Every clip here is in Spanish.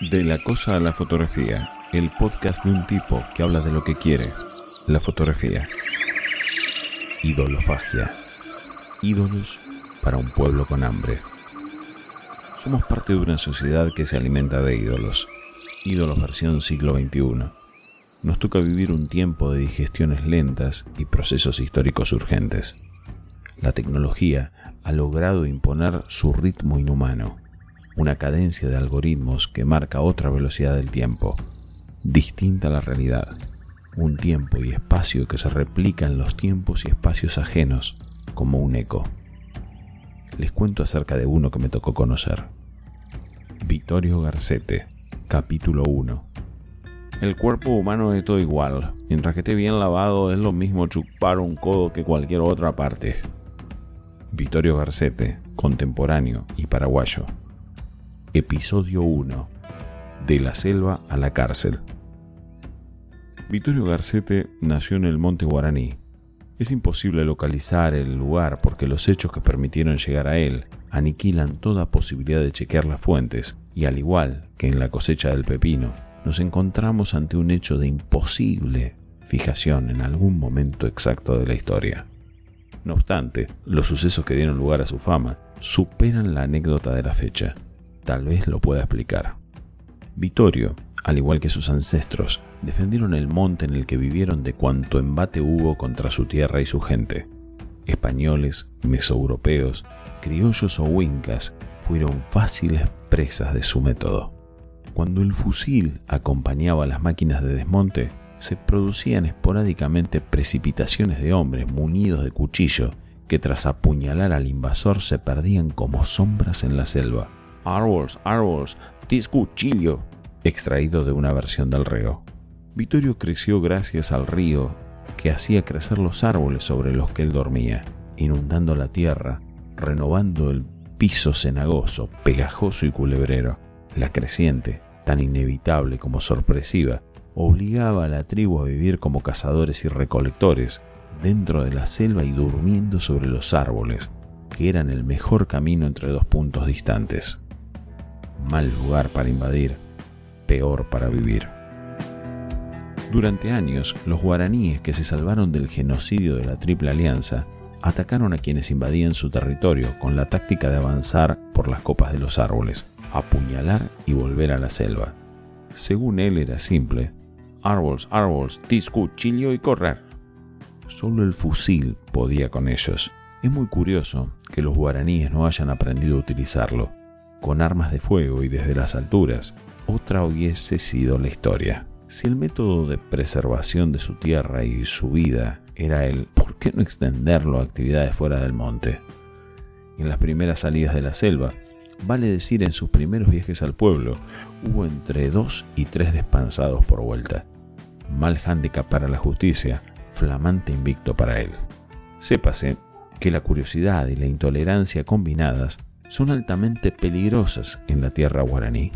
De la cosa a la fotografía, el podcast de un tipo que habla de lo que quiere, la fotografía. Idolofagia. Ídolos para un pueblo con hambre. Somos parte de una sociedad que se alimenta de ídolos. Ídolos versión siglo XXI. Nos toca vivir un tiempo de digestiones lentas y procesos históricos urgentes. La tecnología ha logrado imponer su ritmo inhumano una cadencia de algoritmos que marca otra velocidad del tiempo, distinta a la realidad, un tiempo y espacio que se replica en los tiempos y espacios ajenos como un eco. Les cuento acerca de uno que me tocó conocer. Vittorio Garcete, capítulo 1. El cuerpo humano es todo igual, mientras que esté bien lavado es lo mismo chupar un codo que cualquier otra parte. Vittorio Garcete, contemporáneo y paraguayo. Episodio 1. De la selva a la cárcel. Vittorio Garcete nació en el Monte Guaraní. Es imposible localizar el lugar porque los hechos que permitieron llegar a él aniquilan toda posibilidad de chequear las fuentes y al igual que en la cosecha del pepino, nos encontramos ante un hecho de imposible fijación en algún momento exacto de la historia. No obstante, los sucesos que dieron lugar a su fama superan la anécdota de la fecha tal vez lo pueda explicar. Vittorio, al igual que sus ancestros, defendieron el monte en el que vivieron de cuanto embate hubo contra su tierra y su gente. Españoles, mesoeuropeos, criollos o huincas fueron fáciles presas de su método. Cuando el fusil acompañaba a las máquinas de desmonte, se producían esporádicamente precipitaciones de hombres munidos de cuchillo que tras apuñalar al invasor se perdían como sombras en la selva Árboles, árboles, tis cuchillo, extraído de una versión del reo. Vittorio creció gracias al río que hacía crecer los árboles sobre los que él dormía, inundando la tierra, renovando el piso cenagoso, pegajoso y culebrero. La creciente, tan inevitable como sorpresiva, obligaba a la tribu a vivir como cazadores y recolectores, dentro de la selva y durmiendo sobre los árboles, que eran el mejor camino entre dos puntos distantes mal lugar para invadir, peor para vivir. Durante años, los guaraníes que se salvaron del genocidio de la Triple Alianza atacaron a quienes invadían su territorio con la táctica de avanzar por las copas de los árboles, apuñalar y volver a la selva. Según él era simple, árboles, árboles, tis, cuchillo y correr. Solo el fusil podía con ellos. Es muy curioso que los guaraníes no hayan aprendido a utilizarlo con armas de fuego y desde las alturas, otra hubiese sido la historia. Si el método de preservación de su tierra y su vida era el ¿por qué no extenderlo a actividades fuera del monte? En las primeras salidas de la selva, vale decir en sus primeros viajes al pueblo, hubo entre dos y tres despansados por vuelta. Mal handicap para la justicia, flamante invicto para él. Sépase que la curiosidad y la intolerancia combinadas son altamente peligrosas en la tierra guaraní.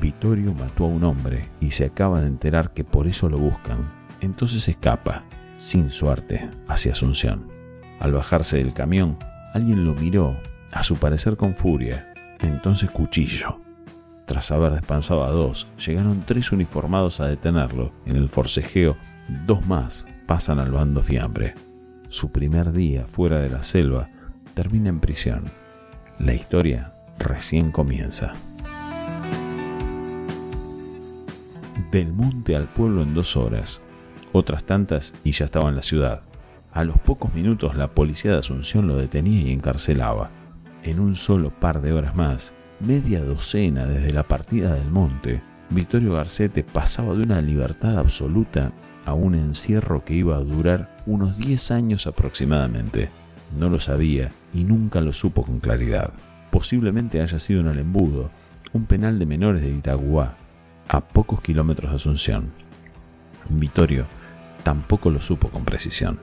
Vittorio mató a un hombre y se acaba de enterar que por eso lo buscan. Entonces escapa, sin suerte, hacia Asunción. Al bajarse del camión, alguien lo miró, a su parecer con furia. Entonces cuchillo. Tras haber despansado a dos, llegaron tres uniformados a detenerlo. En el forcejeo, dos más pasan al bando fiambre. Su primer día fuera de la selva termina en prisión. La historia recién comienza. Del monte al pueblo en dos horas, otras tantas y ya estaba en la ciudad. A los pocos minutos la policía de Asunción lo detenía y encarcelaba. En un solo par de horas más, media docena desde la partida del monte, Victorio Garcete pasaba de una libertad absoluta a un encierro que iba a durar unos 10 años aproximadamente. No lo sabía y nunca lo supo con claridad. Posiblemente haya sido en el embudo, un penal de menores de Itaguá, a pocos kilómetros de Asunción. Vittorio tampoco lo supo con precisión.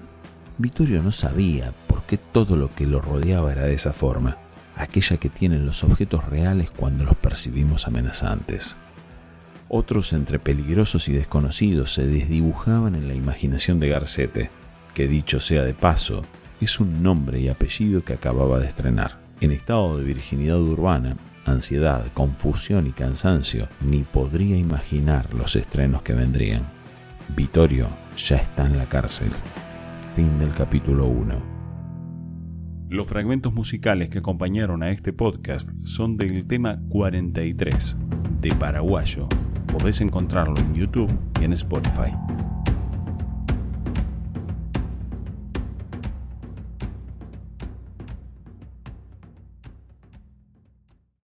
Vittorio no sabía por qué todo lo que lo rodeaba era de esa forma, aquella que tienen los objetos reales cuando los percibimos amenazantes. Otros entre peligrosos y desconocidos se desdibujaban en la imaginación de Garcete, que dicho sea de paso, es un nombre y apellido que acababa de estrenar. En estado de virginidad urbana, ansiedad, confusión y cansancio, ni podría imaginar los estrenos que vendrían. Vittorio ya está en la cárcel. Fin del capítulo 1. Los fragmentos musicales que acompañaron a este podcast son del tema 43 de Paraguayo. Podés encontrarlo en YouTube y en Spotify.